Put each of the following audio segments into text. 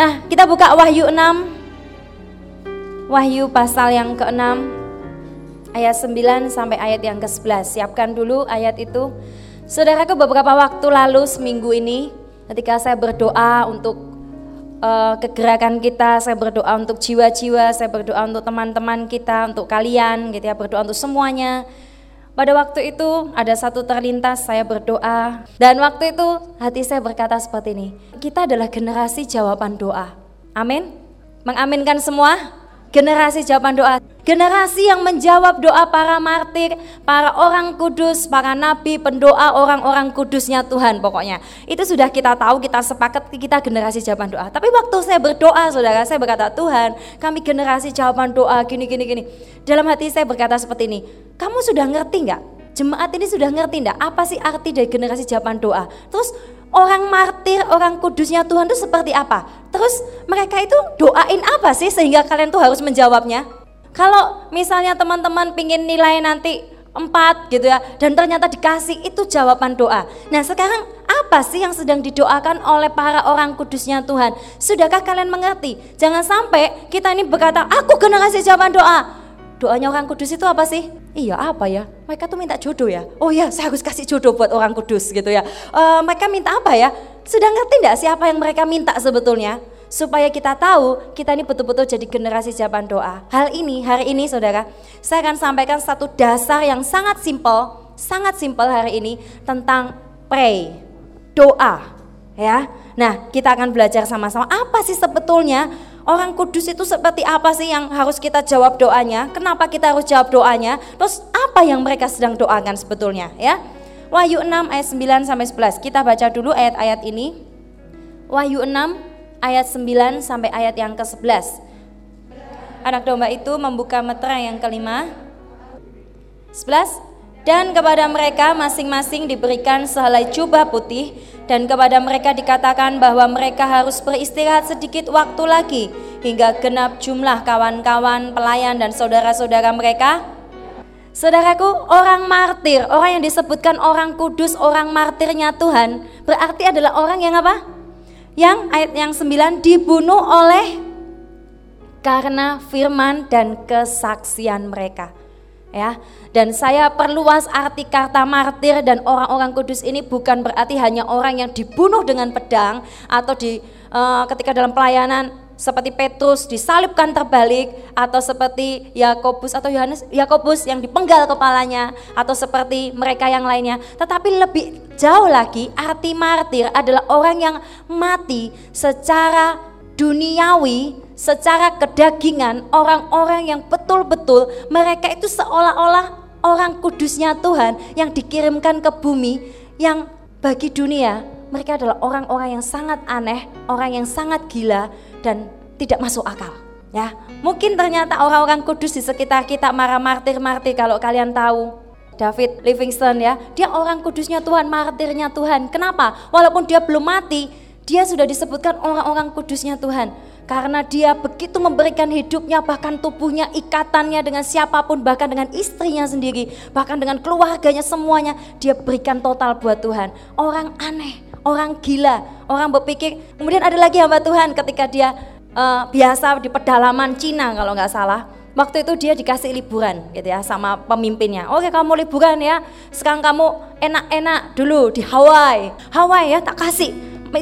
Nah, kita buka Wahyu 6. Wahyu pasal yang ke-6 ayat 9 sampai ayat yang ke-11. Siapkan dulu ayat itu. Saudaraku beberapa waktu lalu seminggu ini ketika saya berdoa untuk uh, kegerakan kita, saya berdoa untuk jiwa-jiwa, saya berdoa untuk teman-teman kita, untuk kalian gitu ya, berdoa untuk semuanya. Pada waktu itu ada satu terlintas saya berdoa dan waktu itu hati saya berkata seperti ini. Kita adalah generasi jawaban doa. Amin. Mengaminkan semua? Generasi jawaban doa, generasi yang menjawab doa para martir, para orang kudus, para nabi, pendoa, orang-orang kudusnya Tuhan pokoknya. Itu sudah kita tahu, kita sepakat kita generasi jawaban doa. Tapi waktu saya berdoa, saudara, saya berkata, Tuhan, kami generasi jawaban doa, gini, gini, gini. Dalam hati saya berkata seperti ini, kamu sudah ngerti nggak? Jemaat ini sudah ngerti nggak? Apa sih arti dari generasi jawaban doa? Terus orang martir, orang kudusnya Tuhan itu seperti apa? Terus mereka itu doain apa sih sehingga kalian tuh harus menjawabnya? Kalau misalnya teman-teman pingin nilai nanti empat gitu ya dan ternyata dikasih itu jawaban doa. Nah sekarang apa sih yang sedang didoakan oleh para orang kudusnya Tuhan? Sudahkah kalian mengerti? Jangan sampai kita ini berkata aku generasi jawaban doa. Doanya orang kudus itu apa sih? Iya apa ya? Mereka tuh minta jodoh ya? Oh ya saya harus kasih jodoh buat orang kudus gitu ya. Uh, mereka minta apa ya? Sudah ngerti enggak siapa yang mereka minta sebetulnya? Supaya kita tahu kita ini betul-betul jadi generasi jawaban doa. Hal ini hari ini saudara, saya akan sampaikan satu dasar yang sangat simpel, sangat simpel hari ini tentang pray, doa ya. Nah kita akan belajar sama-sama apa sih sebetulnya Orang kudus itu seperti apa sih yang harus kita jawab doanya? Kenapa kita harus jawab doanya? Terus apa yang mereka sedang doakan sebetulnya ya? Wahyu 6 ayat 9 sampai 11. Kita baca dulu ayat-ayat ini. Wahyu 6 ayat 9 sampai ayat yang ke-11. Anak domba itu membuka meterai yang kelima. 11 dan kepada mereka masing-masing diberikan sehelai jubah putih dan kepada mereka dikatakan bahwa mereka harus beristirahat sedikit waktu lagi hingga genap jumlah kawan-kawan, pelayan dan saudara-saudara mereka. Saudaraku, orang martir, orang yang disebutkan orang kudus, orang martirnya Tuhan, berarti adalah orang yang apa? Yang ayat yang 9 dibunuh oleh karena firman dan kesaksian mereka ya. Dan saya perluas arti kata martir dan orang-orang kudus ini bukan berarti hanya orang yang dibunuh dengan pedang atau di uh, ketika dalam pelayanan seperti Petrus disalibkan terbalik atau seperti Yakobus atau Yohanes Yakobus yang dipenggal kepalanya atau seperti mereka yang lainnya tetapi lebih jauh lagi arti martir adalah orang yang mati secara duniawi secara kedagingan orang-orang yang betul-betul mereka itu seolah-olah orang kudusnya Tuhan yang dikirimkan ke bumi yang bagi dunia mereka adalah orang-orang yang sangat aneh, orang yang sangat gila dan tidak masuk akal. Ya, mungkin ternyata orang-orang kudus di sekitar kita marah martir-martir kalau kalian tahu David Livingstone ya, dia orang kudusnya Tuhan, martirnya Tuhan. Kenapa? Walaupun dia belum mati, dia sudah disebutkan orang-orang kudusnya Tuhan karena dia begitu memberikan hidupnya bahkan tubuhnya ikatannya dengan siapa pun bahkan dengan istrinya sendiri bahkan dengan keluarganya semuanya dia berikan total buat Tuhan. Orang aneh orang gila orang berpikir kemudian ada lagi hamba Tuhan ketika dia uh, biasa di pedalaman Cina kalau nggak salah. Waktu itu dia dikasih liburan gitu ya sama pemimpinnya. Oke kamu liburan ya? Sekarang kamu enak-enak dulu di Hawaii. Hawaii ya? Tak kasih.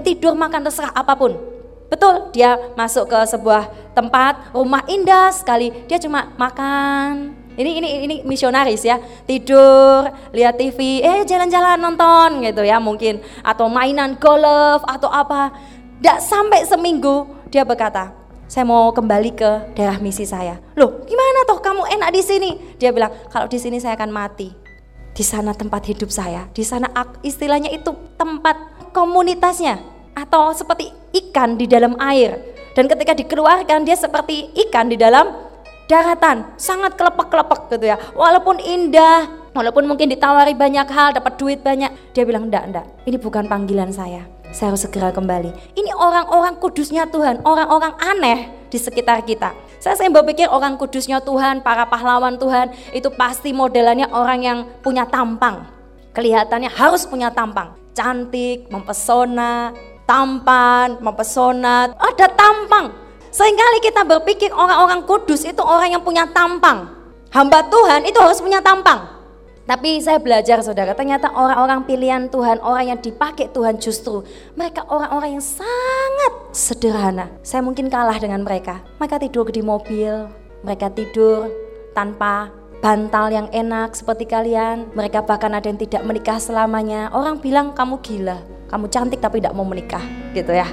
Tidur makan terserah apa pun Betul, dia masuk ke sebuah tempat, rumah indah sekali. Dia cuma makan. Ini ini ini misionaris ya. Tidur, lihat TV, eh jalan-jalan nonton gitu ya mungkin atau mainan golf atau apa. Tidak sampai seminggu dia berkata, saya mau kembali ke daerah misi saya. Loh, gimana toh kamu enak di sini? Dia bilang, kalau di sini saya akan mati. Di sana tempat hidup saya, di sana istilahnya itu tempat komunitasnya atau seperti ikan di dalam air. Dan ketika dikeluarkan dia seperti ikan di dalam daratan, sangat kelepek-kelepek gitu ya. Walaupun indah, walaupun mungkin ditawari banyak hal, dapat duit banyak, dia bilang enggak, enggak, ini bukan panggilan saya. Saya harus segera kembali. Ini orang-orang kudusnya Tuhan, orang-orang aneh di sekitar kita. Saya sering berpikir orang kudusnya Tuhan, para pahlawan Tuhan, itu pasti modelannya orang yang punya tampang. Kelihatannya harus punya tampang, cantik, mempesona, tampan, mempesona, ada tampang. Seringkali kita berpikir orang-orang kudus itu orang yang punya tampang. Hamba Tuhan itu harus punya tampang. Tapi saya belajar saudara, ternyata orang-orang pilihan Tuhan, orang yang dipakai Tuhan justru mereka orang-orang yang sangat sederhana. Saya mungkin kalah dengan mereka. Mereka tidur di mobil, mereka tidur tanpa bantal yang enak seperti kalian. Mereka bahkan ada yang tidak menikah selamanya. Orang bilang kamu gila, kamu cantik tapi tidak mau menikah, gitu ya.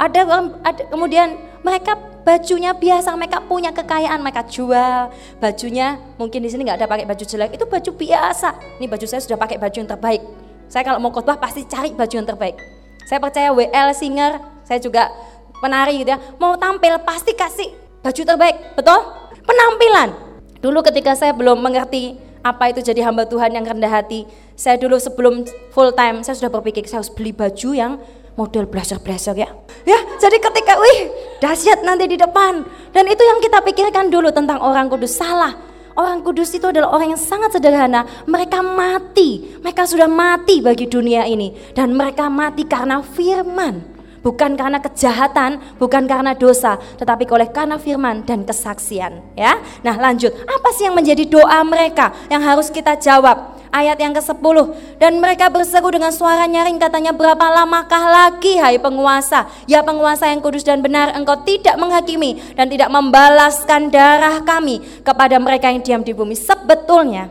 Ada, ada kemudian mereka bajunya biasa, mereka punya kekayaan, mereka jual bajunya. Mungkin di sini nggak ada pakai baju jelek, itu baju biasa. Ini baju saya sudah pakai baju yang terbaik. Saya kalau mau khotbah pasti cari baju yang terbaik. Saya percaya WL singer, saya juga penari gitu ya. Mau tampil pasti kasih baju terbaik, betul? Penampilan. Dulu ketika saya belum mengerti apa itu jadi hamba Tuhan yang rendah hati, saya dulu sebelum full time saya sudah berpikir saya harus beli baju yang model blazer-blazer ya. Ya, jadi ketika wih, dahsyat nanti di depan. Dan itu yang kita pikirkan dulu tentang orang kudus salah. Orang kudus itu adalah orang yang sangat sederhana. Mereka mati, mereka sudah mati bagi dunia ini dan mereka mati karena firman. Bukan karena kejahatan, bukan karena dosa, tetapi oleh karena firman dan kesaksian, ya. Nah, lanjut. Apa sih yang menjadi doa mereka yang harus kita jawab? ayat yang ke-10 dan mereka berseru dengan suara nyaring katanya berapa lamakah lagi hai penguasa ya penguasa yang kudus dan benar engkau tidak menghakimi dan tidak membalaskan darah kami kepada mereka yang diam di bumi sebetulnya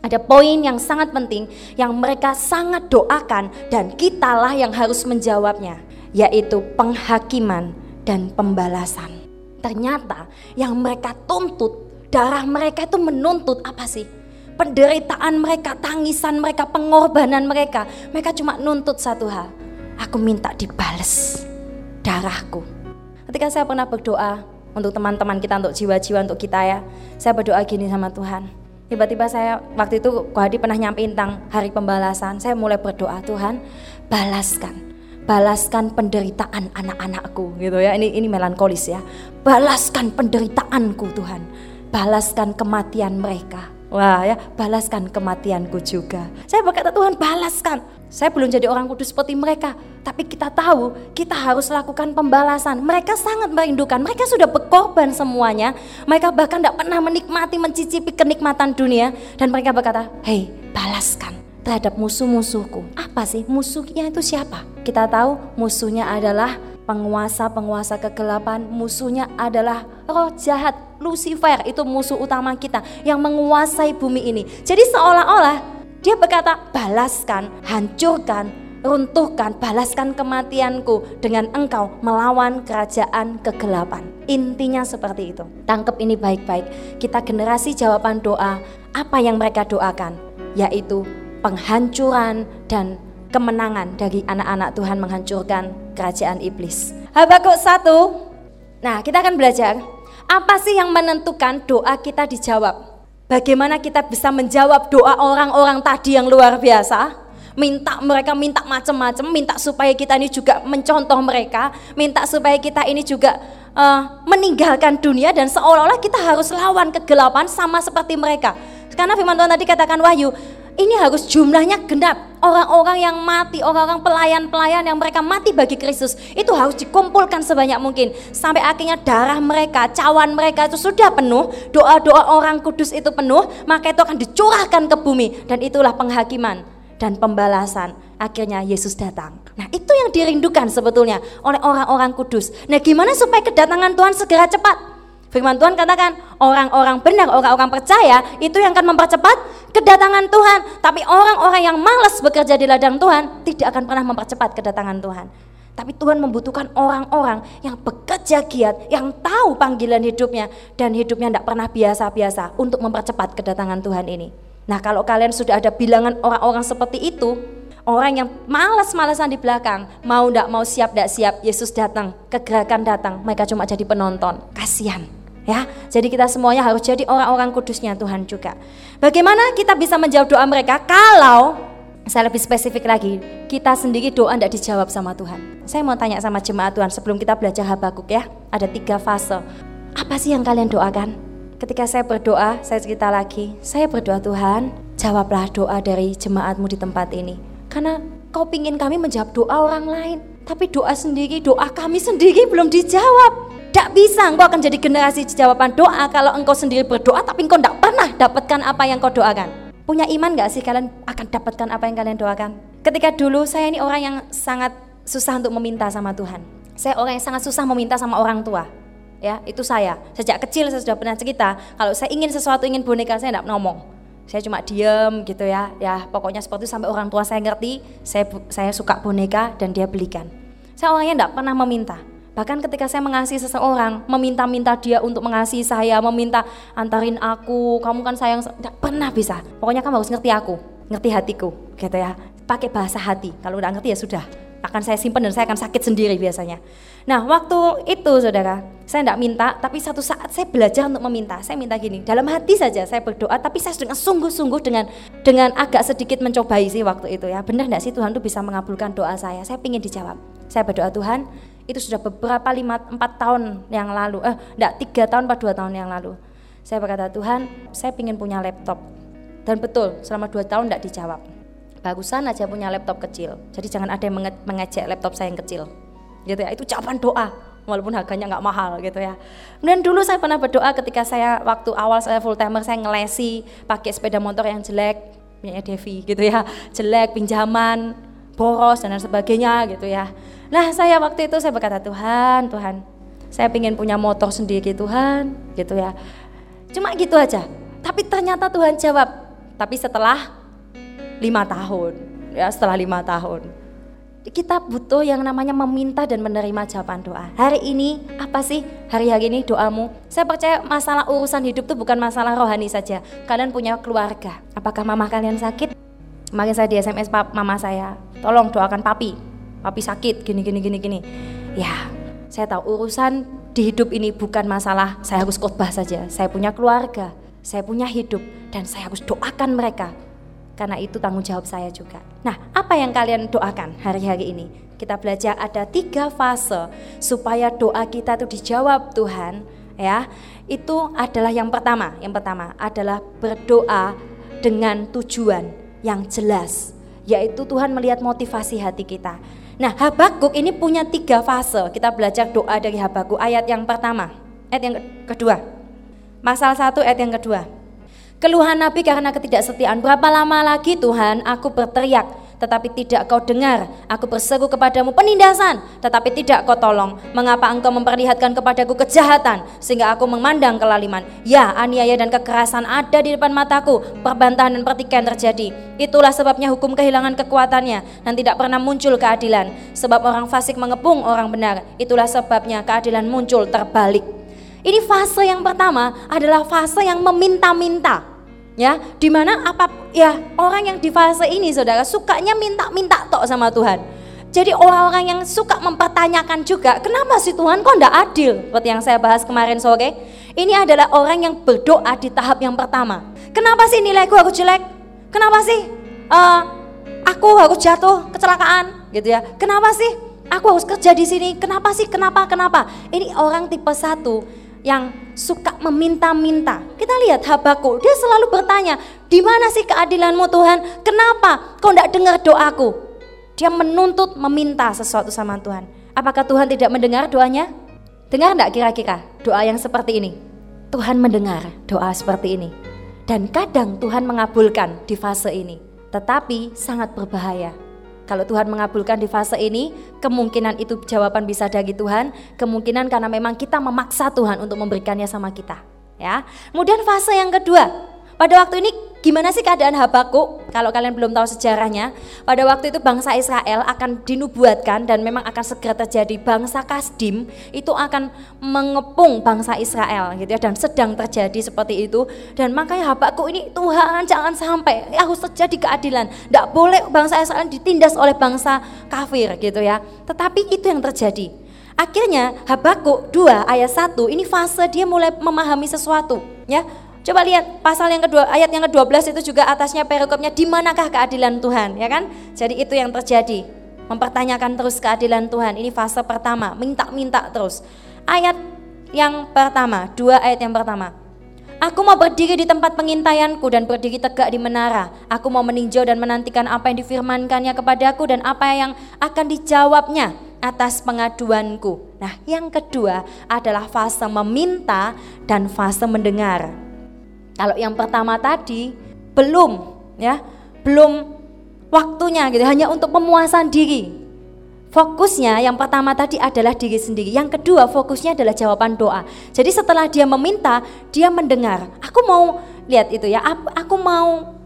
ada poin yang sangat penting yang mereka sangat doakan dan kitalah yang harus menjawabnya yaitu penghakiman dan pembalasan ternyata yang mereka tuntut darah mereka itu menuntut apa sih penderitaan mereka, tangisan mereka, pengorbanan mereka. Mereka cuma nuntut satu hal. Aku minta dibales darahku. Ketika saya pernah berdoa untuk teman-teman kita, untuk jiwa-jiwa, untuk kita ya. Saya berdoa gini sama Tuhan. Tiba-tiba saya waktu itu Hadi pernah nyampein tentang hari pembalasan. Saya mulai berdoa Tuhan balaskan balaskan penderitaan anak-anakku gitu ya ini ini melankolis ya balaskan penderitaanku Tuhan balaskan kematian mereka Wah ya, balaskan kematianku juga. Saya berkata Tuhan balaskan. Saya belum jadi orang kudus seperti mereka. Tapi kita tahu kita harus lakukan pembalasan. Mereka sangat merindukan. Mereka sudah berkorban semuanya. Mereka bahkan tidak pernah menikmati, mencicipi kenikmatan dunia. Dan mereka berkata, hei balaskan terhadap musuh-musuhku. Apa sih musuhnya itu siapa? Kita tahu musuhnya adalah penguasa-penguasa kegelapan, musuhnya adalah roh jahat, Lucifer itu musuh utama kita yang menguasai bumi ini. Jadi seolah-olah dia berkata, balaskan, hancurkan, runtuhkan, balaskan kematianku dengan engkau melawan kerajaan kegelapan. Intinya seperti itu. Tangkap ini baik-baik. Kita generasi jawaban doa, apa yang mereka doakan? Yaitu penghancuran dan kemenangan dari anak-anak Tuhan menghancurkan kerajaan iblis. Habakuk 1. Nah, kita akan belajar apa sih yang menentukan doa kita dijawab? Bagaimana kita bisa menjawab doa orang-orang tadi yang luar biasa? Minta mereka minta macam-macam, minta supaya kita ini juga mencontoh mereka, minta supaya kita ini juga uh, meninggalkan dunia dan seolah-olah kita harus lawan kegelapan sama seperti mereka. Karena firman Tuhan tadi katakan Wahyu, ini harus jumlahnya genap. Orang-orang yang mati, orang-orang pelayan-pelayan yang mereka mati bagi Kristus itu harus dikumpulkan sebanyak mungkin sampai akhirnya darah mereka, cawan mereka itu sudah penuh, doa-doa orang kudus itu penuh, maka itu akan dicurahkan ke bumi dan itulah penghakiman dan pembalasan. Akhirnya Yesus datang. Nah, itu yang dirindukan sebetulnya oleh orang-orang kudus. Nah, gimana supaya kedatangan Tuhan segera cepat? Firman Tuhan katakan orang-orang benar, orang-orang percaya itu yang akan mempercepat kedatangan Tuhan. Tapi orang-orang yang malas bekerja di ladang Tuhan tidak akan pernah mempercepat kedatangan Tuhan. Tapi Tuhan membutuhkan orang-orang yang bekerja giat, yang tahu panggilan hidupnya dan hidupnya tidak pernah biasa-biasa untuk mempercepat kedatangan Tuhan ini. Nah kalau kalian sudah ada bilangan orang-orang seperti itu, orang yang malas-malasan di belakang, mau tidak mau siap tidak siap, Yesus datang, kegerakan datang, mereka cuma jadi penonton, kasihan ya. Jadi kita semuanya harus jadi orang-orang kudusnya Tuhan juga. Bagaimana kita bisa menjawab doa mereka kalau saya lebih spesifik lagi, kita sendiri doa tidak dijawab sama Tuhan. Saya mau tanya sama jemaat Tuhan sebelum kita belajar Habakuk ya, ada tiga fase. Apa sih yang kalian doakan? Ketika saya berdoa, saya cerita lagi, saya berdoa Tuhan, jawablah doa dari jemaatmu di tempat ini. Karena kau pingin kami menjawab doa orang lain. tapi doa sendiri, doa kami sendiri belum dijawab. Tidak bisa engkau akan jadi generasi jawaban doa kalau engkau sendiri berdoa tapi engkau tidak pernah dapatkan apa yang kau doakan. Punya iman gak sih kalian akan dapatkan apa yang kalian doakan? Ketika dulu saya ini orang yang sangat susah untuk meminta sama Tuhan. Saya orang yang sangat susah meminta sama orang tua. Ya, itu saya. Sejak kecil saya sudah pernah cerita, kalau saya ingin sesuatu, ingin boneka, saya tidak ngomong. Saya cuma diem gitu ya. Ya, pokoknya seperti itu sampai orang tua saya ngerti, saya saya suka boneka dan dia belikan. Saya orangnya tidak pernah meminta. Bahkan ketika saya mengasihi seseorang, meminta-minta dia untuk mengasihi saya, meminta antarin aku, kamu kan sayang, tidak pernah bisa. Pokoknya kamu harus ngerti aku, ngerti hatiku, gitu ya. Pakai bahasa hati, kalau udah ngerti ya sudah. Akan saya simpan dan saya akan sakit sendiri biasanya. Nah waktu itu saudara, saya tidak minta, tapi satu saat saya belajar untuk meminta. Saya minta gini, dalam hati saja saya berdoa, tapi saya dengan sungguh-sungguh dengan dengan agak sedikit mencobai sih waktu itu ya. Benar tidak sih Tuhan tuh bisa mengabulkan doa saya? Saya ingin dijawab. Saya berdoa Tuhan, itu sudah beberapa lima empat tahun yang lalu. Eh enggak tiga tahun empat dua tahun yang lalu. Saya berkata Tuhan saya ingin punya laptop. Dan betul selama dua tahun tidak dijawab. Bagusan aja punya laptop kecil. Jadi jangan ada yang menge mengejek laptop saya yang kecil. Gitu ya. Itu jawaban doa walaupun harganya nggak mahal gitu ya. Dan dulu saya pernah berdoa ketika saya waktu awal saya full timer saya ngelesi pakai sepeda motor yang jelek punya Devi gitu ya. Jelek pinjaman boros dan lain sebagainya gitu ya Nah saya waktu itu saya berkata Tuhan, Tuhan, saya ingin punya motor sendiri Tuhan, gitu ya. Cuma gitu aja. Tapi ternyata Tuhan jawab. Tapi setelah lima tahun, ya setelah lima tahun, kita butuh yang namanya meminta dan menerima jawaban doa. Hari ini apa sih hari-hari ini doamu? Saya percaya masalah urusan hidup itu bukan masalah rohani saja. Kalian punya keluarga. Apakah mama kalian sakit? Kemarin saya di SMS mama saya, tolong doakan papi. Papi sakit gini gini gini gini. Ya saya tahu urusan di hidup ini bukan masalah saya harus khotbah saja. Saya punya keluarga saya punya hidup dan saya harus doakan mereka. Karena itu tanggung jawab saya juga. Nah apa yang kalian doakan hari-hari ini? Kita belajar ada tiga fase supaya doa kita itu dijawab Tuhan ya. Itu adalah yang pertama. Yang pertama adalah berdoa dengan tujuan yang jelas yaitu Tuhan melihat motivasi hati kita Nah, Habakuk ini punya tiga fase. Kita belajar doa dari Habakuk ayat yang pertama, ayat yang kedua. Masal satu ayat yang kedua. Keluhan Nabi karena ketidaksetiaan. Berapa lama lagi Tuhan aku berteriak tetapi tidak kau dengar. Aku berseru kepadamu penindasan, tetapi tidak kau tolong. Mengapa engkau memperlihatkan kepadaku kejahatan, sehingga aku memandang kelaliman? Ya, aniaya dan kekerasan ada di depan mataku, perbantahan dan pertikaian terjadi. Itulah sebabnya hukum kehilangan kekuatannya, dan tidak pernah muncul keadilan. Sebab orang fasik mengepung orang benar, itulah sebabnya keadilan muncul terbalik. Ini fase yang pertama adalah fase yang meminta-minta ya di mana apa ya orang yang di fase ini saudara sukanya minta-minta tok sama Tuhan. Jadi orang-orang yang suka mempertanyakan juga kenapa sih Tuhan kok tidak adil? Seperti yang saya bahas kemarin sore ini adalah orang yang berdoa di tahap yang pertama. Kenapa sih nilaiku harus jelek? Kenapa sih uh, aku harus jatuh kecelakaan? Gitu ya. Kenapa sih aku harus kerja di sini? Kenapa sih? Kenapa? Kenapa? Ini orang tipe satu yang suka meminta-minta. Kita lihat Habakuk, dia selalu bertanya, di mana sih keadilanmu Tuhan? Kenapa kau tidak dengar doaku? Dia menuntut, meminta sesuatu sama Tuhan. Apakah Tuhan tidak mendengar doanya? Dengar tidak kira-kira doa yang seperti ini? Tuhan mendengar doa seperti ini. Dan kadang Tuhan mengabulkan di fase ini. Tetapi sangat berbahaya kalau Tuhan mengabulkan di fase ini, kemungkinan itu jawaban bisa dari Tuhan, kemungkinan karena memang kita memaksa Tuhan untuk memberikannya sama kita. Ya. Kemudian fase yang kedua, pada waktu ini gimana sih keadaan Habakuk? Kalau kalian belum tahu sejarahnya, pada waktu itu bangsa Israel akan dinubuatkan dan memang akan segera terjadi bangsa Kasdim itu akan mengepung bangsa Israel gitu ya dan sedang terjadi seperti itu dan makanya Habakuk ini Tuhan jangan sampai ya, harus terjadi keadilan. Tidak boleh bangsa Israel ditindas oleh bangsa kafir gitu ya. Tetapi itu yang terjadi. Akhirnya Habakuk 2 ayat 1 ini fase dia mulai memahami sesuatu ya Coba lihat pasal yang kedua, ayat yang ke-12 itu juga atasnya perikopnya di manakah keadilan Tuhan, ya kan? Jadi itu yang terjadi. Mempertanyakan terus keadilan Tuhan. Ini fase pertama, minta-minta terus. Ayat yang pertama, dua ayat yang pertama. Aku mau berdiri di tempat pengintaianku dan berdiri tegak di menara. Aku mau meninjau dan menantikan apa yang difirmankannya kepadaku dan apa yang akan dijawabnya atas pengaduanku. Nah, yang kedua adalah fase meminta dan fase mendengar. Kalau yang pertama tadi belum ya, belum waktunya gitu, hanya untuk pemuasan diri. Fokusnya yang pertama tadi adalah diri sendiri. Yang kedua fokusnya adalah jawaban doa. Jadi setelah dia meminta, dia mendengar. Aku mau lihat itu ya. Aku mau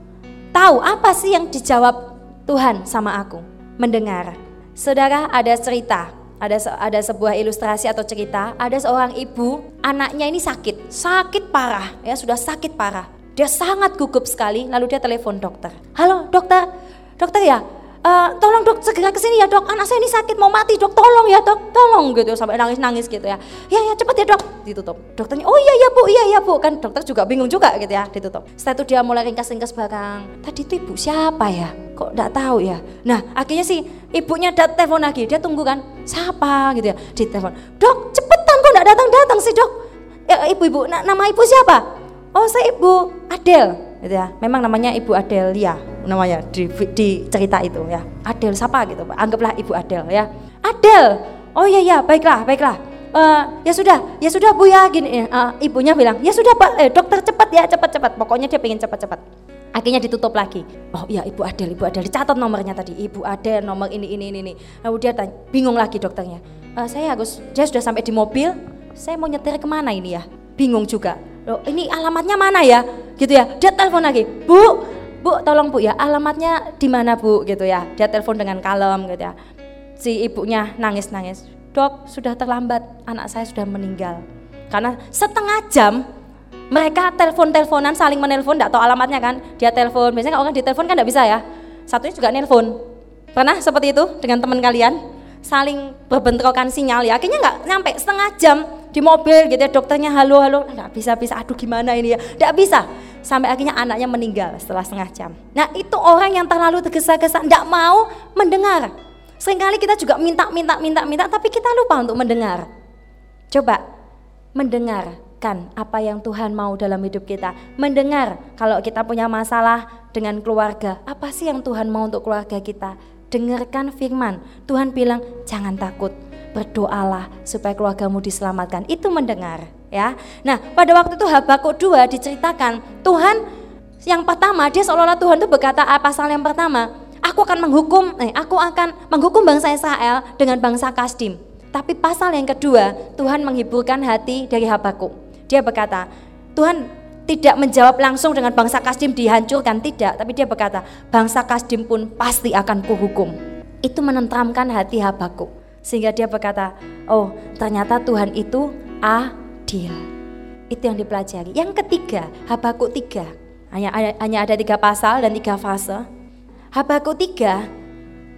tahu apa sih yang dijawab Tuhan sama aku. Mendengar. Saudara ada cerita, ada ada sebuah ilustrasi atau cerita, ada seorang ibu, anaknya ini sakit, sakit parah, ya sudah sakit parah. Dia sangat gugup sekali, lalu dia telepon dokter. Halo dokter, dokter ya, uh, tolong dok segera ke sini ya dok. Anak saya ini sakit mau mati dok. Tolong ya dok. Tolong gitu sampai nangis nangis gitu ya. Ya ya cepat ya dok. Ditutup. Dokternya oh iya ya bu. Iya ya bu. Kan dokter juga bingung juga gitu ya. Ditutup. Setelah itu dia mulai ringkas ringkas belakang tadi itu ibu siapa ya? Kok tidak tahu ya? Nah akhirnya sih ibunya dat telepon lagi. Dia tunggu kan siapa? Gitu ya. Di telepon dok cepetan kok tidak datang datang sih dok? Ya, ibu ibu nama ibu siapa? Oh saya ibu Adel gitu ya. Memang namanya Ibu Adelia namanya di, di cerita itu ya. Adel siapa gitu, anggaplah Ibu Adel ya. Adel, oh iya iya baiklah baiklah. Uh, ya sudah, ya sudah Bu ya gini. Uh, ibunya bilang, ya sudah Pak, eh, dokter cepat ya cepat cepat. Pokoknya dia pengen cepat cepat. Akhirnya ditutup lagi. Oh iya Ibu Adel, Ibu Adel dicatat nomornya tadi. Ibu Adel nomor ini ini ini ini. Lalu dia tanya, bingung lagi dokternya. Uh, saya harus, dia sudah sampai di mobil. Saya mau nyetir ke mana ini ya? Bingung juga. Loh, ini alamatnya mana ya? gitu ya dia telepon lagi bu bu tolong bu ya alamatnya di mana bu? Gitu ya. Dia telepon dengan kalem gitu ya. Si ibunya nangis nangis dok sudah terlambat anak saya sudah meninggal. Karena setengah jam mereka telepon teleponan saling menelpon tidak tahu alamatnya kan. Dia telepon biasanya kalau orang ditelepon kan tidak bisa ya. Satunya juga nelpon. Pernah seperti itu dengan teman kalian saling berbentrokan sinyal ya. Akhirnya nggak nyampe setengah jam di mobil gitu ya dokternya halo halo. Nggak bisa bisa. Aduh gimana ini ya? Nggak bisa. Sampai akhirnya anaknya meninggal setelah setengah jam. Nah itu orang yang terlalu tergesa-gesa nggak mau mendengar. Seringkali kita juga minta minta minta minta tapi kita lupa untuk mendengar. Coba mendengarkan apa yang Tuhan mau dalam hidup kita. Mendengar kalau kita punya masalah dengan keluarga. Apa sih yang Tuhan mau untuk keluarga kita dengarkan firman Tuhan bilang jangan takut berdoalah supaya keluargamu diselamatkan. Itu mendengar ya. Nah, pada waktu itu Habakuk 2 diceritakan Tuhan yang pertama dia seolah-olah Tuhan itu berkata apa pasal yang pertama, aku akan menghukum eh aku akan menghukum bangsa Israel dengan bangsa Kasdim. Tapi pasal yang kedua, Tuhan menghiburkan hati dari Habakuk. Dia berkata, Tuhan tidak menjawab langsung dengan bangsa Kasdim dihancurkan tidak, tapi dia berkata, bangsa Kasdim pun pasti akan kuhukum. Itu menentramkan hati Habakuk. Sehingga dia berkata, oh ternyata Tuhan itu adil. Itu yang dipelajari. Yang ketiga, Habakuk tiga. Hanya, hanya ada tiga pasal dan tiga fase. Habakuk tiga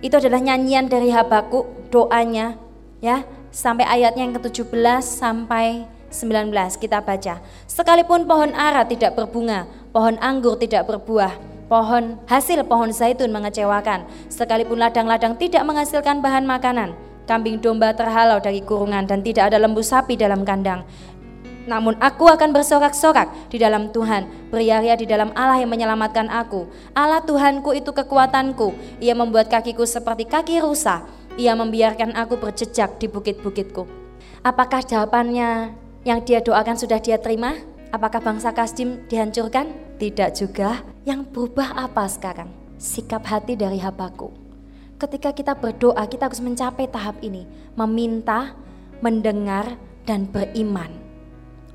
itu adalah nyanyian dari Habakuk, doanya ya sampai ayatnya yang ke-17 sampai 19 kita baca. Sekalipun pohon ara tidak berbunga, pohon anggur tidak berbuah, pohon hasil pohon zaitun mengecewakan, sekalipun ladang-ladang tidak menghasilkan bahan makanan, Kambing domba terhalau dari kurungan dan tidak ada lembu sapi dalam kandang. Namun aku akan bersorak-sorak di dalam Tuhan, beria di dalam Allah yang menyelamatkan aku. Allah Tuhanku itu kekuatanku, ia membuat kakiku seperti kaki rusa, ia membiarkan aku berjejak di bukit-bukitku. Apakah jawabannya yang dia doakan sudah dia terima? Apakah bangsa Kasdim dihancurkan? Tidak juga. Yang berubah apa sekarang? Sikap hati dari Habakuk ketika kita berdoa, kita harus mencapai tahap ini, meminta, mendengar, dan beriman.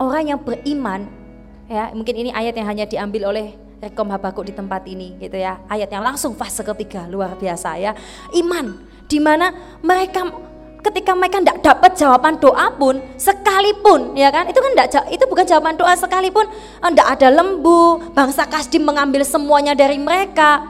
Orang yang beriman, ya mungkin ini ayat yang hanya diambil oleh Rekom Habakuk di tempat ini, gitu ya. Ayat yang langsung fase ketiga, luar biasa ya. Iman, di mana mereka ketika mereka tidak dapat jawaban doa pun sekalipun ya kan itu kan tidak itu bukan jawaban doa sekalipun tidak ada lembu bangsa Kasdim mengambil semuanya dari mereka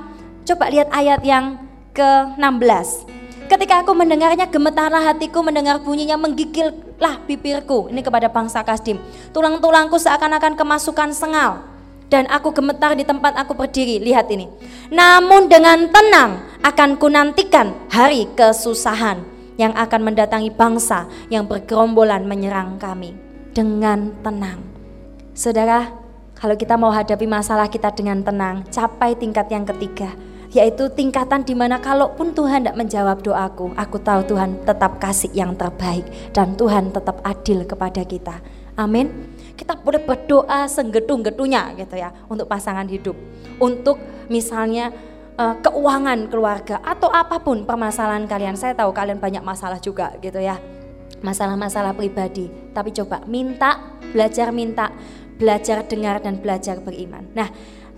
coba lihat ayat yang ke-16. Ketika aku mendengarnya gemetarlah hatiku mendengar bunyinya menggigillah bibirku. Ini kepada bangsa Kasdim. Tulang-tulangku seakan-akan kemasukan sengal. Dan aku gemetar di tempat aku berdiri. Lihat ini. Namun dengan tenang akan kunantikan hari kesusahan yang akan mendatangi bangsa yang bergerombolan menyerang kami. Dengan tenang. Saudara, kalau kita mau hadapi masalah kita dengan tenang, capai tingkat yang ketiga yaitu tingkatan di mana kalaupun Tuhan tidak menjawab doaku, aku tahu Tuhan tetap kasih yang terbaik dan Tuhan tetap adil kepada kita. Amin. Kita boleh berdoa senggetu-getunya gitu ya untuk pasangan hidup, untuk misalnya uh, keuangan keluarga atau apa pun permasalahan kalian. Saya tahu kalian banyak masalah juga gitu ya. Masalah-masalah pribadi, tapi coba minta, belajar minta, belajar dengar dan belajar beriman. Nah,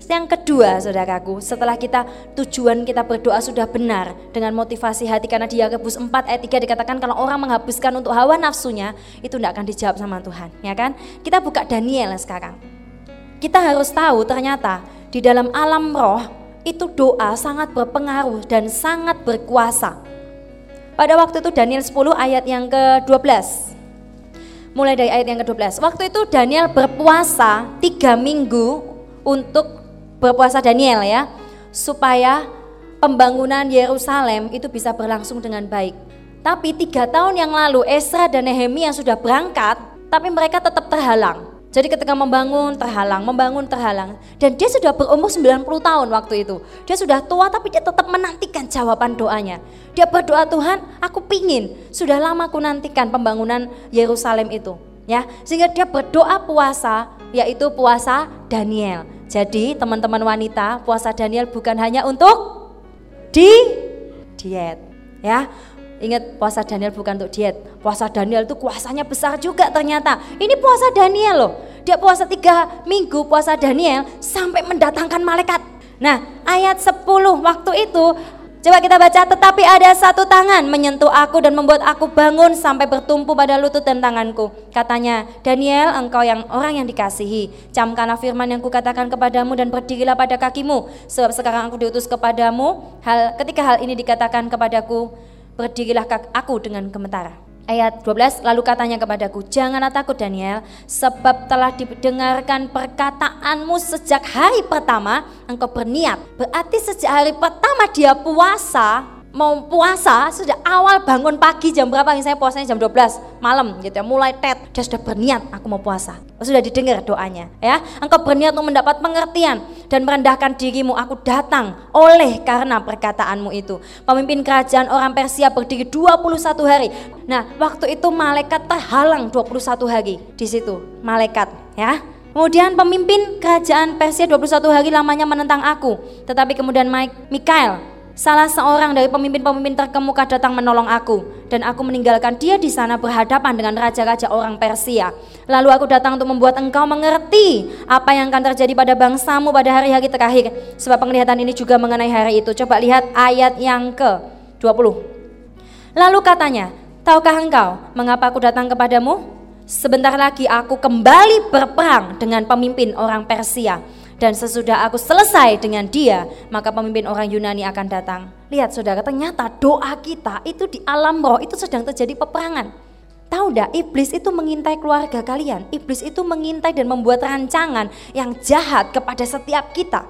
yang kedua, saudaraku, setelah kita tujuan kita berdoa sudah benar dengan motivasi hati karena di Yakobus 4 ayat 3 dikatakan kalau orang menghapuskan untuk hawa nafsunya itu tidak akan dijawab sama Tuhan, ya kan? Kita buka Daniel sekarang. Kita harus tahu ternyata di dalam alam roh itu doa sangat berpengaruh dan sangat berkuasa. Pada waktu itu Daniel 10 ayat yang ke-12. Mulai dari ayat yang ke-12. Waktu itu Daniel berpuasa tiga minggu untuk berpuasa Daniel ya, supaya pembangunan Yerusalem itu bisa berlangsung dengan baik. Tapi tiga tahun yang lalu Esra dan Nehemia sudah berangkat, tapi mereka tetap terhalang. Jadi ketika membangun terhalang, membangun terhalang. Dan dia sudah berumur 90 tahun waktu itu. Dia sudah tua tapi dia tetap menantikan jawaban doanya. Dia berdoa Tuhan, aku pingin. Sudah lama aku nantikan pembangunan Yerusalem itu. ya Sehingga dia berdoa puasa, yaitu puasa Daniel. Jadi teman-teman wanita, puasa Daniel bukan hanya untuk di diet, ya. Ingat puasa Daniel bukan untuk diet. Puasa Daniel itu kuasanya besar juga ternyata. Ini puasa Daniel loh. Dia puasa tiga minggu puasa Daniel sampai mendatangkan malaikat. Nah ayat 10 waktu itu Coba kita baca, tetapi ada satu tangan menyentuh aku dan membuat aku bangun sampai bertumpu pada lutut dan tanganku. Katanya, Daniel, engkau yang orang yang dikasihi, camkanlah firman yang kukatakan kepadamu dan berdirilah pada kakimu. Sebab sekarang aku diutus kepadamu, hal ketika hal ini dikatakan kepadaku, berdirilah aku dengan gemetar. Ayat 12 lalu katanya kepadaku janganlah takut Daniel sebab telah didengarkan perkataanmu sejak hari pertama engkau berniat berarti sejak hari pertama dia puasa mau puasa sudah awal bangun pagi jam berapa misalnya puasanya jam 12 malam gitu ya. Mulai tet dia sudah berniat aku mau puasa. Sudah didengar doanya ya. Engkau berniat untuk mendapat pengertian dan merendahkan dirimu. Aku datang oleh karena perkataanmu itu. Pemimpin kerajaan orang Persia berdiri 21 hari. Nah waktu itu malaikat terhalang 21 hari di situ. Malaikat ya. Kemudian pemimpin kerajaan Persia 21 hari lamanya menentang aku. Tetapi kemudian Mikael Salah seorang dari pemimpin-pemimpin terkemuka datang menolong aku dan aku meninggalkan dia di sana berhadapan dengan raja-raja orang Persia. Lalu aku datang untuk membuat engkau mengerti apa yang akan terjadi pada bangsamu pada hari-hari terakhir. Sebab penglihatan ini juga mengenai hari itu. Coba lihat ayat yang ke-20. Lalu katanya, tahukah engkau mengapa aku datang kepadamu? Sebentar lagi aku kembali berperang dengan pemimpin orang Persia dan sesudah aku selesai dengan dia, maka pemimpin orang Yunani akan datang. Lihat saudara, ternyata doa kita itu di alam roh itu sedang terjadi peperangan. Tahu tidak, iblis itu mengintai keluarga kalian. Iblis itu mengintai dan membuat rancangan yang jahat kepada setiap kita.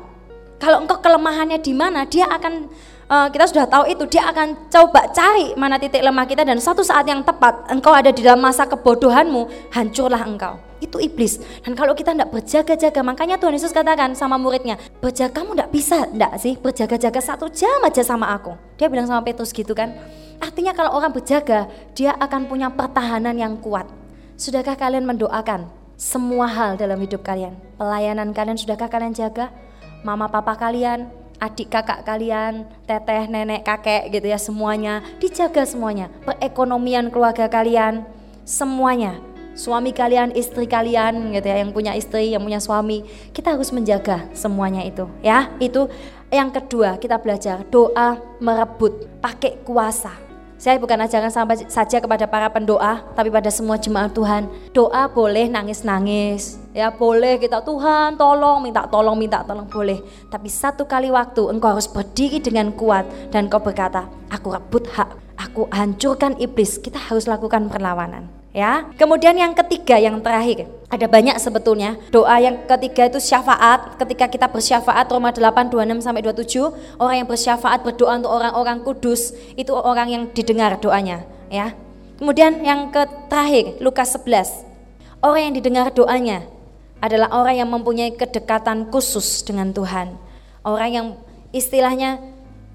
Kalau engkau kelemahannya di mana, dia akan uh, kita sudah tahu itu dia akan coba cari mana titik lemah kita dan satu saat yang tepat engkau ada di dalam masa kebodohanmu, hancurlah engkau itu iblis. Dan kalau kita tidak berjaga-jaga, makanya Tuhan Yesus katakan sama muridnya, berjaga kamu tidak bisa, tidak sih, berjaga-jaga satu jam aja sama aku. Dia bilang sama Petrus gitu kan. Artinya kalau orang berjaga, dia akan punya pertahanan yang kuat. Sudahkah kalian mendoakan semua hal dalam hidup kalian? Pelayanan kalian sudahkah kalian jaga? Mama papa kalian, adik kakak kalian, teteh, nenek, kakek gitu ya semuanya dijaga semuanya. Perekonomian keluarga kalian semuanya suami kalian, istri kalian gitu ya, yang punya istri, yang punya suami, kita harus menjaga semuanya itu ya. Itu yang kedua, kita belajar doa merebut, pakai kuasa. Saya bukan ajarkan sampai saja kepada para pendoa, tapi pada semua jemaat Tuhan. Doa boleh nangis-nangis, ya boleh kita Tuhan tolong, minta tolong, minta tolong boleh. Tapi satu kali waktu engkau harus berdiri dengan kuat dan kau berkata, aku rebut hak, aku hancurkan iblis. Kita harus lakukan perlawanan ya. Kemudian yang ketiga, yang terakhir, ada banyak sebetulnya. Doa yang ketiga itu syafaat. Ketika kita bersyafaat Roma 8 26 sampai 27, orang yang bersyafaat berdoa untuk orang-orang kudus, itu orang yang didengar doanya, ya. Kemudian yang terakhir, Lukas 11. Orang yang didengar doanya adalah orang yang mempunyai kedekatan khusus dengan Tuhan. Orang yang istilahnya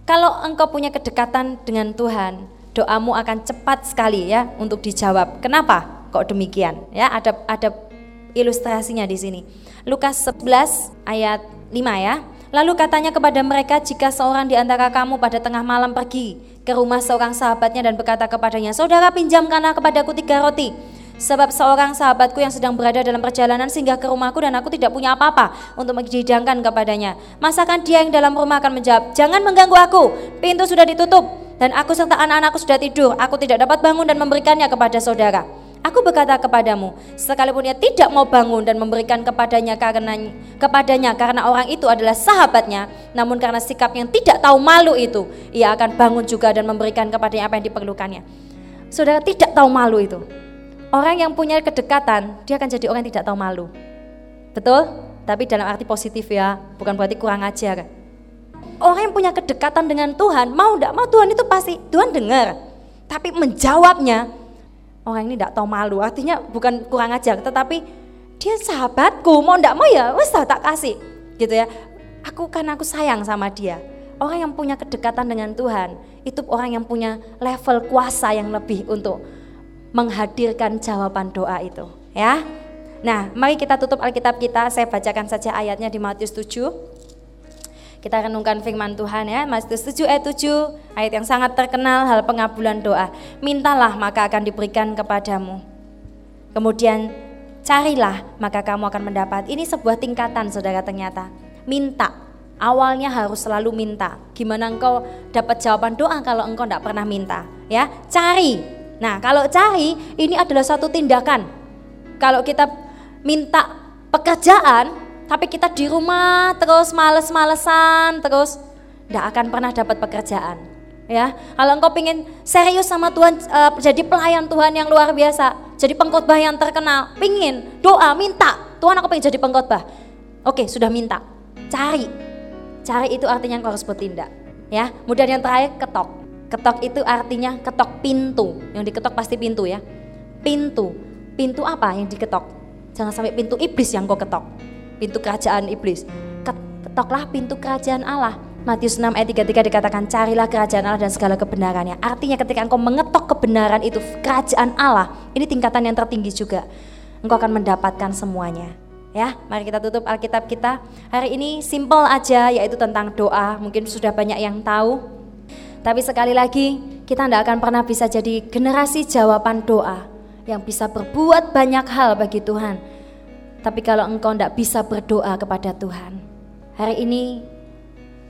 Kalau engkau punya kedekatan dengan Tuhan, doamu akan cepat sekali ya untuk dijawab. Kenapa? Kok demikian? Ya, ada ada ilustrasinya di sini. Lukas 11 ayat 5 ya. Lalu katanya kepada mereka, jika seorang di antara kamu pada tengah malam pergi ke rumah seorang sahabatnya dan berkata kepadanya, Saudara pinjamkanlah kepadaku tiga roti, Sebab seorang sahabatku yang sedang berada dalam perjalanan singgah ke rumahku dan aku tidak punya apa-apa untuk menghidangkan kepadanya. Masakan dia yang dalam rumah akan menjawab, jangan mengganggu aku, pintu sudah ditutup dan aku serta anak-anakku sudah tidur, aku tidak dapat bangun dan memberikannya kepada saudara. Aku berkata kepadamu, sekalipun ia tidak mau bangun dan memberikan kepadanya karena kepadanya karena orang itu adalah sahabatnya, namun karena sikap yang tidak tahu malu itu, ia akan bangun juga dan memberikan kepadanya apa yang diperlukannya. Saudara tidak tahu malu itu. Orang yang punya kedekatan, dia akan jadi orang yang tidak tahu malu. Betul? Tapi dalam arti positif ya, bukan berarti kurang ajar. Orang yang punya kedekatan dengan Tuhan, mau tidak mau Tuhan itu pasti, Tuhan dengar. Tapi menjawabnya, orang ini tidak tahu malu, artinya bukan kurang ajar, tetapi dia sahabatku, mau tidak mau ya, wes tak kasih. Gitu ya, aku kan aku sayang sama dia. Orang yang punya kedekatan dengan Tuhan, itu orang yang punya level kuasa yang lebih untuk menghadirkan jawaban doa itu ya. Nah, mari kita tutup Alkitab kita. Saya bacakan saja ayatnya di Matius 7. Kita renungkan firman Tuhan ya. Matius 7 ayat 7, ayat yang sangat terkenal hal pengabulan doa. Mintalah maka akan diberikan kepadamu. Kemudian carilah maka kamu akan mendapat. Ini sebuah tingkatan Saudara ternyata. Minta. Awalnya harus selalu minta. Gimana engkau dapat jawaban doa kalau engkau tidak pernah minta? Ya, cari Nah, kalau cari ini adalah satu tindakan. Kalau kita minta pekerjaan, tapi kita di rumah terus males-malesan, terus tidak akan pernah dapat pekerjaan. Ya, kalau engkau ingin serius sama Tuhan, uh, jadi pelayan Tuhan yang luar biasa, jadi pengkhotbah yang terkenal, pingin doa, minta, Tuhan aku pengen jadi pengkhotbah. Oke, sudah minta, cari, cari itu artinya engkau harus bertindak. Ya, kemudian yang terakhir ketok. Ketok itu artinya ketok pintu. Yang diketok pasti pintu ya. Pintu. Pintu apa yang diketok? Jangan sampai pintu iblis yang kau ketok. Pintu kerajaan iblis. Ketoklah pintu kerajaan Allah. Matius 6 ayat 33 dikatakan carilah kerajaan Allah dan segala kebenarannya. Artinya ketika engkau mengetok kebenaran itu kerajaan Allah, ini tingkatan yang tertinggi juga. Engkau akan mendapatkan semuanya. Ya, mari kita tutup Alkitab kita. Hari ini simple aja yaitu tentang doa. Mungkin sudah banyak yang tahu. Tapi sekali lagi, kita tidak akan pernah bisa jadi generasi jawaban doa yang bisa berbuat banyak hal bagi Tuhan. Tapi kalau engkau tidak bisa berdoa kepada Tuhan, hari ini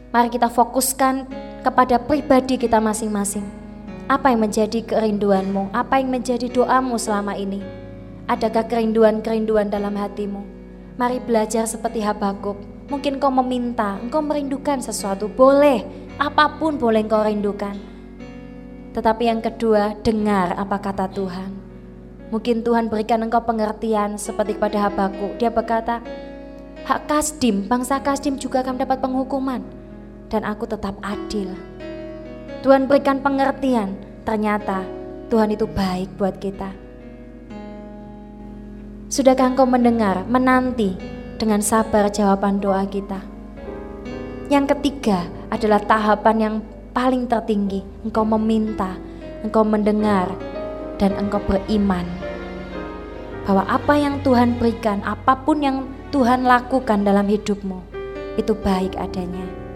mari kita fokuskan kepada pribadi kita masing-masing. Apa yang menjadi kerinduanmu? Apa yang menjadi doamu selama ini? Adakah kerinduan-kerinduan dalam hatimu? Mari belajar seperti Habakuk. Mungkin kau meminta, engkau merindukan sesuatu, boleh apa pun boleh engkau rindukan. Tetapi yang kedua, dengar apa kata Tuhan. Mungkin Tuhan berikan engkau pengertian seperti kepada Habakuk. Dia berkata, hak Kasdim, bangsa Kasdim juga akan mendapat penghukuman. Dan aku tetap adil. Tuhan berikan pengertian, ternyata Tuhan itu baik buat kita. Sudahkah engkau mendengar, menanti dengan sabar jawaban doa kita? Yang ketiga, adalah tahapan yang paling tertinggi. Engkau meminta, engkau mendengar, dan engkau beriman bahwa apa yang Tuhan berikan, apa pun yang Tuhan lakukan dalam hidupmu, itu baik adanya.